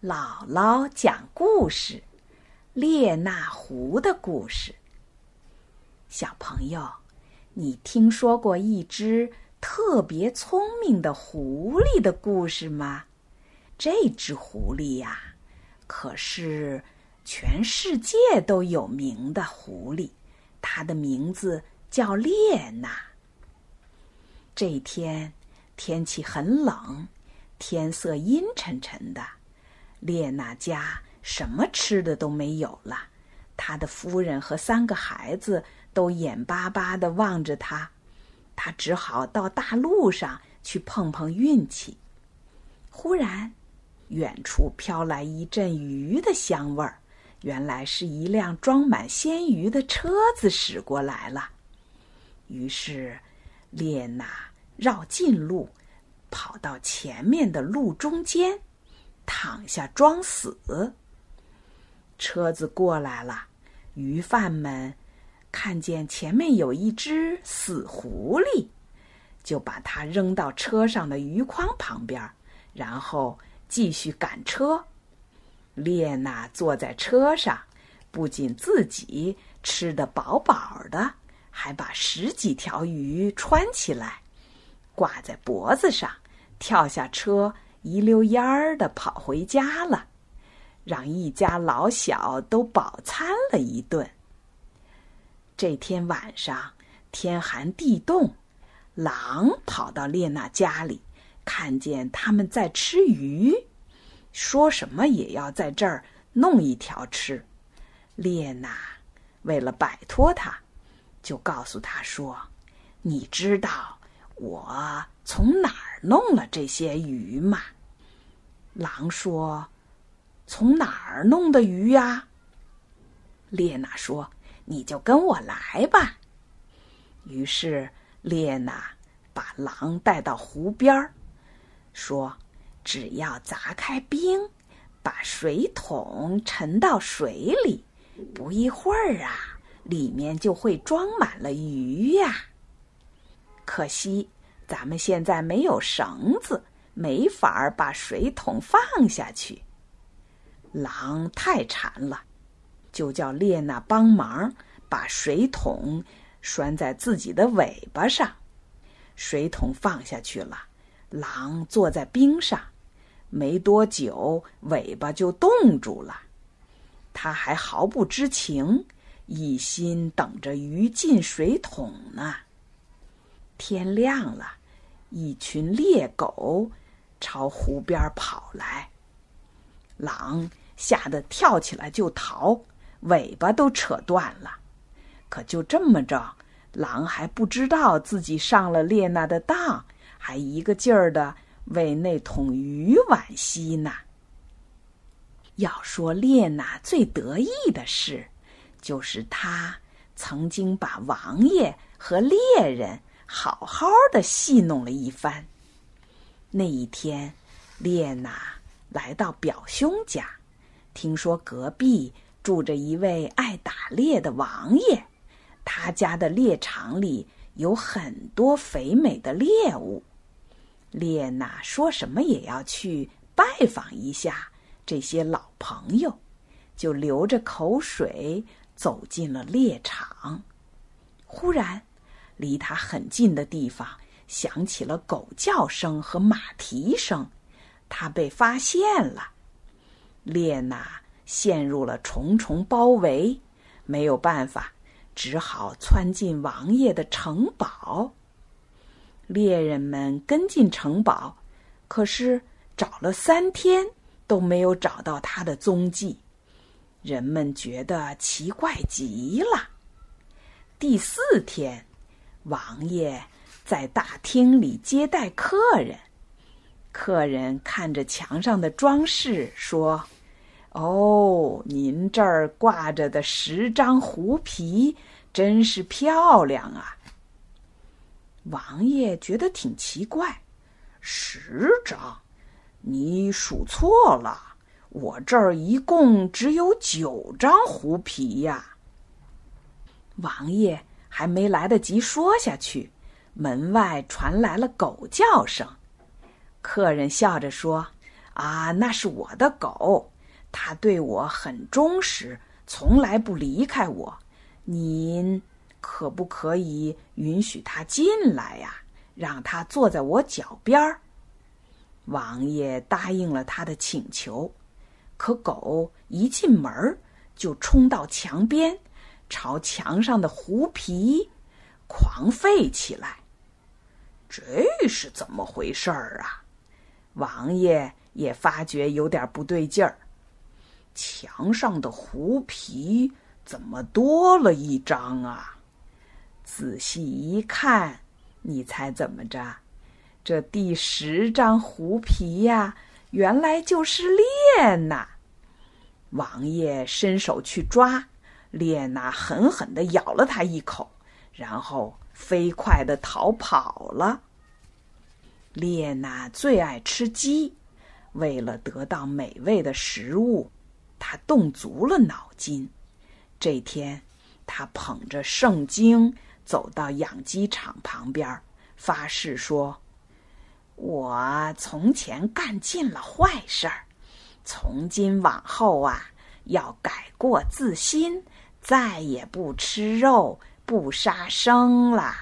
姥姥讲故事，《列那狐的故事》。小朋友，你听说过一只特别聪明的狐狸的故事吗？这只狐狸呀，可是全世界都有名的狐狸，它的名字叫列那。这天天气很冷，天色阴沉沉的。列那家什么吃的都没有了，他的夫人和三个孩子都眼巴巴的望着他，他只好到大路上去碰碰运气。忽然，远处飘来一阵鱼的香味儿，原来是一辆装满鲜鱼的车子驶过来了。于是，列那绕近路，跑到前面的路中间。躺下装死。车子过来了，鱼贩们看见前面有一只死狐狸，就把它扔到车上的鱼筐旁边，然后继续赶车。列娜坐在车上，不仅自己吃得饱饱的，还把十几条鱼穿起来，挂在脖子上，跳下车。一溜烟儿的跑回家了，让一家老小都饱餐了一顿。这天晚上天寒地冻，狼跑到列娜家里，看见他们在吃鱼，说什么也要在这儿弄一条吃。列娜为了摆脱他，就告诉他说：“你知道我从哪儿？”弄了这些鱼嘛？狼说：“从哪儿弄的鱼呀？”列娜说：“你就跟我来吧。”于是列娜把狼带到湖边儿，说：“只要砸开冰，把水桶沉到水里，不一会儿啊，里面就会装满了鱼呀。可惜。”咱们现在没有绳子，没法儿把水桶放下去。狼太馋了，就叫列娜帮忙把水桶拴在自己的尾巴上。水桶放下去了，狼坐在冰上，没多久尾巴就冻住了。他还毫不知情，一心等着鱼进水桶呢。天亮了。一群猎狗朝湖边跑来，狼吓得跳起来就逃，尾巴都扯断了。可就这么着，狼还不知道自己上了列娜的当，还一个劲儿的为那桶鱼惋惜呢。要说列娜最得意的事，就是她曾经把王爷和猎人。好好的戏弄了一番。那一天，列娜来到表兄家，听说隔壁住着一位爱打猎的王爷，他家的猎场里有很多肥美的猎物。列娜说什么也要去拜访一下这些老朋友，就流着口水走进了猎场。忽然。离他很近的地方响起了狗叫声和马蹄声，他被发现了。列娜陷入了重重包围，没有办法，只好窜进王爷的城堡。猎人们跟进城堡，可是找了三天都没有找到他的踪迹，人们觉得奇怪极了。第四天。王爷在大厅里接待客人，客人看着墙上的装饰说：“哦，您这儿挂着的十张狐皮真是漂亮啊！”王爷觉得挺奇怪，“十张？你数错了，我这儿一共只有九张狐皮呀。”王爷。还没来得及说下去，门外传来了狗叫声。客人笑着说：“啊，那是我的狗，它对我很忠实，从来不离开我。您可不可以允许它进来呀？让它坐在我脚边儿。”王爷答应了他的请求，可狗一进门就冲到墙边，朝墙上的狐皮狂吠起来。这是怎么回事儿啊？王爷也发觉有点不对劲儿。墙上的狐皮怎么多了一张啊？仔细一看，你猜怎么着？这第十张狐皮呀，原来就是列娜。王爷伸手去抓，列娜狠狠地咬了他一口，然后飞快地逃跑了。列娜最爱吃鸡，为了得到美味的食物，她动足了脑筋。这天，她捧着圣经走到养鸡场旁边，发誓说。我从前干尽了坏事儿，从今往后啊，要改过自新，再也不吃肉、不杀生了。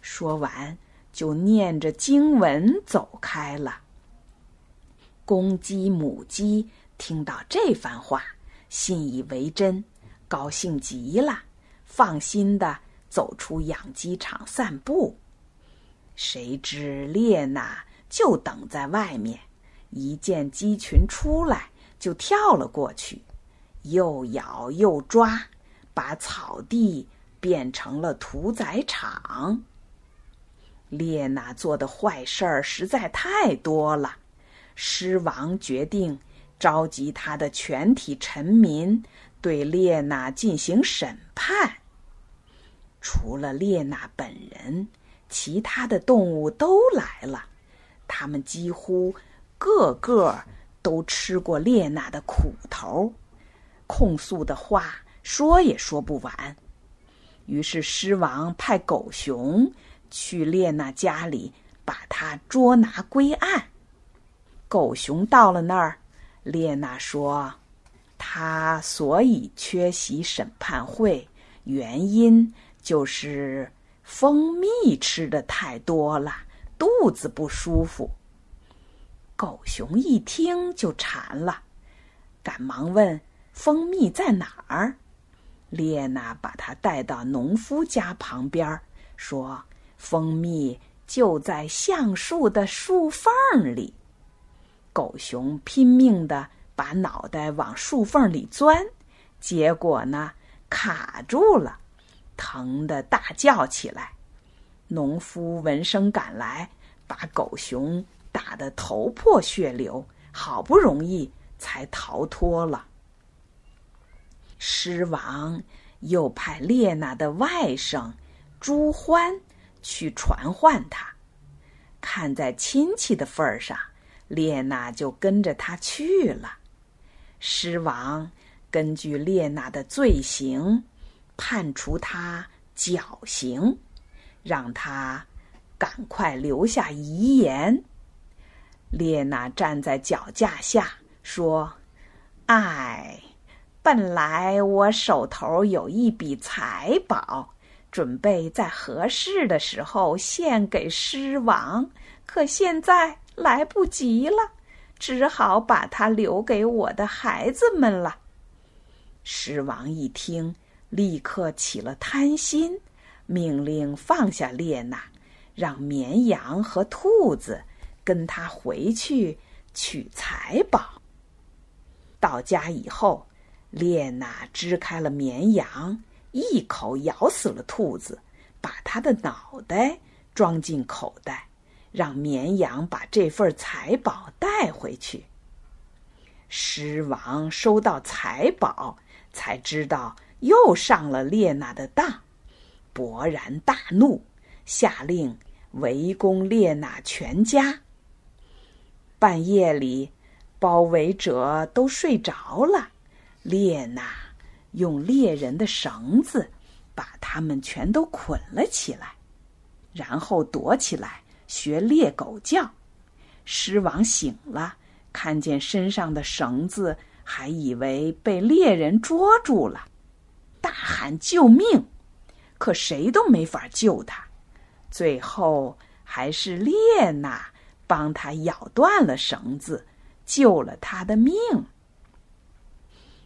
说完，就念着经文走开了。公鸡、母鸡听到这番话，信以为真，高兴极了，放心的走出养鸡场散步。谁知列娜就等在外面，一见鸡群出来，就跳了过去，又咬又抓，把草地变成了屠宰场。列娜做的坏事实在太多了，狮王决定召集他的全体臣民，对列娜进行审判。除了列娜本人。其他的动物都来了，他们几乎个个都吃过列娜的苦头，控诉的话说也说不完。于是狮王派狗熊去列娜家里，把他捉拿归案。狗熊到了那儿，列娜说：“他所以缺席审判会，原因就是。”蜂蜜吃的太多了，肚子不舒服。狗熊一听就馋了，赶忙问：“蜂蜜在哪儿？”列娜把他带到农夫家旁边，说：“蜂蜜就在橡树的树缝里。”狗熊拼命的把脑袋往树缝里钻，结果呢，卡住了。疼得大叫起来，农夫闻声赶来，把狗熊打得头破血流，好不容易才逃脱了。狮王又派列娜的外甥朱欢去传唤他，看在亲戚的份儿上，列娜就跟着他去了。狮王根据列娜的罪行。判处他绞刑，让他赶快留下遗言。列娜站在脚架下说：“唉，本来我手头有一笔财宝，准备在合适的时候献给狮王，可现在来不及了，只好把它留给我的孩子们了。”狮王一听。立刻起了贪心，命令放下列娜，让绵羊和兔子跟他回去取财宝。到家以后，列娜支开了绵羊，一口咬死了兔子，把它的脑袋装进口袋，让绵羊把这份财宝带回去。狮王收到财宝，才知道。又上了列娜的当，勃然大怒，下令围攻列娜全家。半夜里，包围者都睡着了，列娜用猎人的绳子把他们全都捆了起来，然后躲起来学猎狗叫。狮王醒了，看见身上的绳子，还以为被猎人捉住了，大喊救命，可谁都没法救他。最后还是列娜帮他咬断了绳子，救了他的命。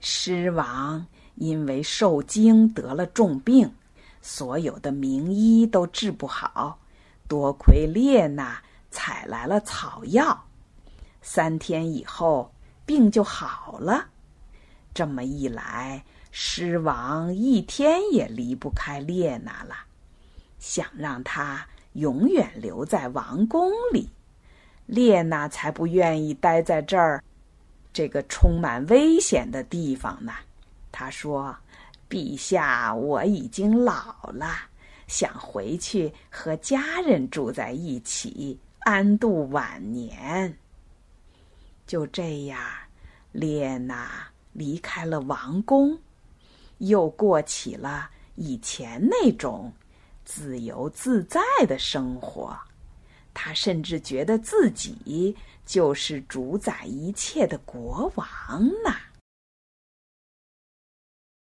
狮王因为受惊得了重病，所有的名医都治不好，多亏列娜采来了草药。三天以后，病就好了。这么一来，狮王一天也离不开列娜了，想让她永远留在王宫里，列娜才不愿意待在这儿，这个充满危险的地方呢。他说：“陛下，我已经老了，想回去和家人住在一起，安度晚年。”就这样，列娜离开了王宫，又过起了以前那种自由自在的生活。他甚至觉得自己就是主宰一切的国王呢。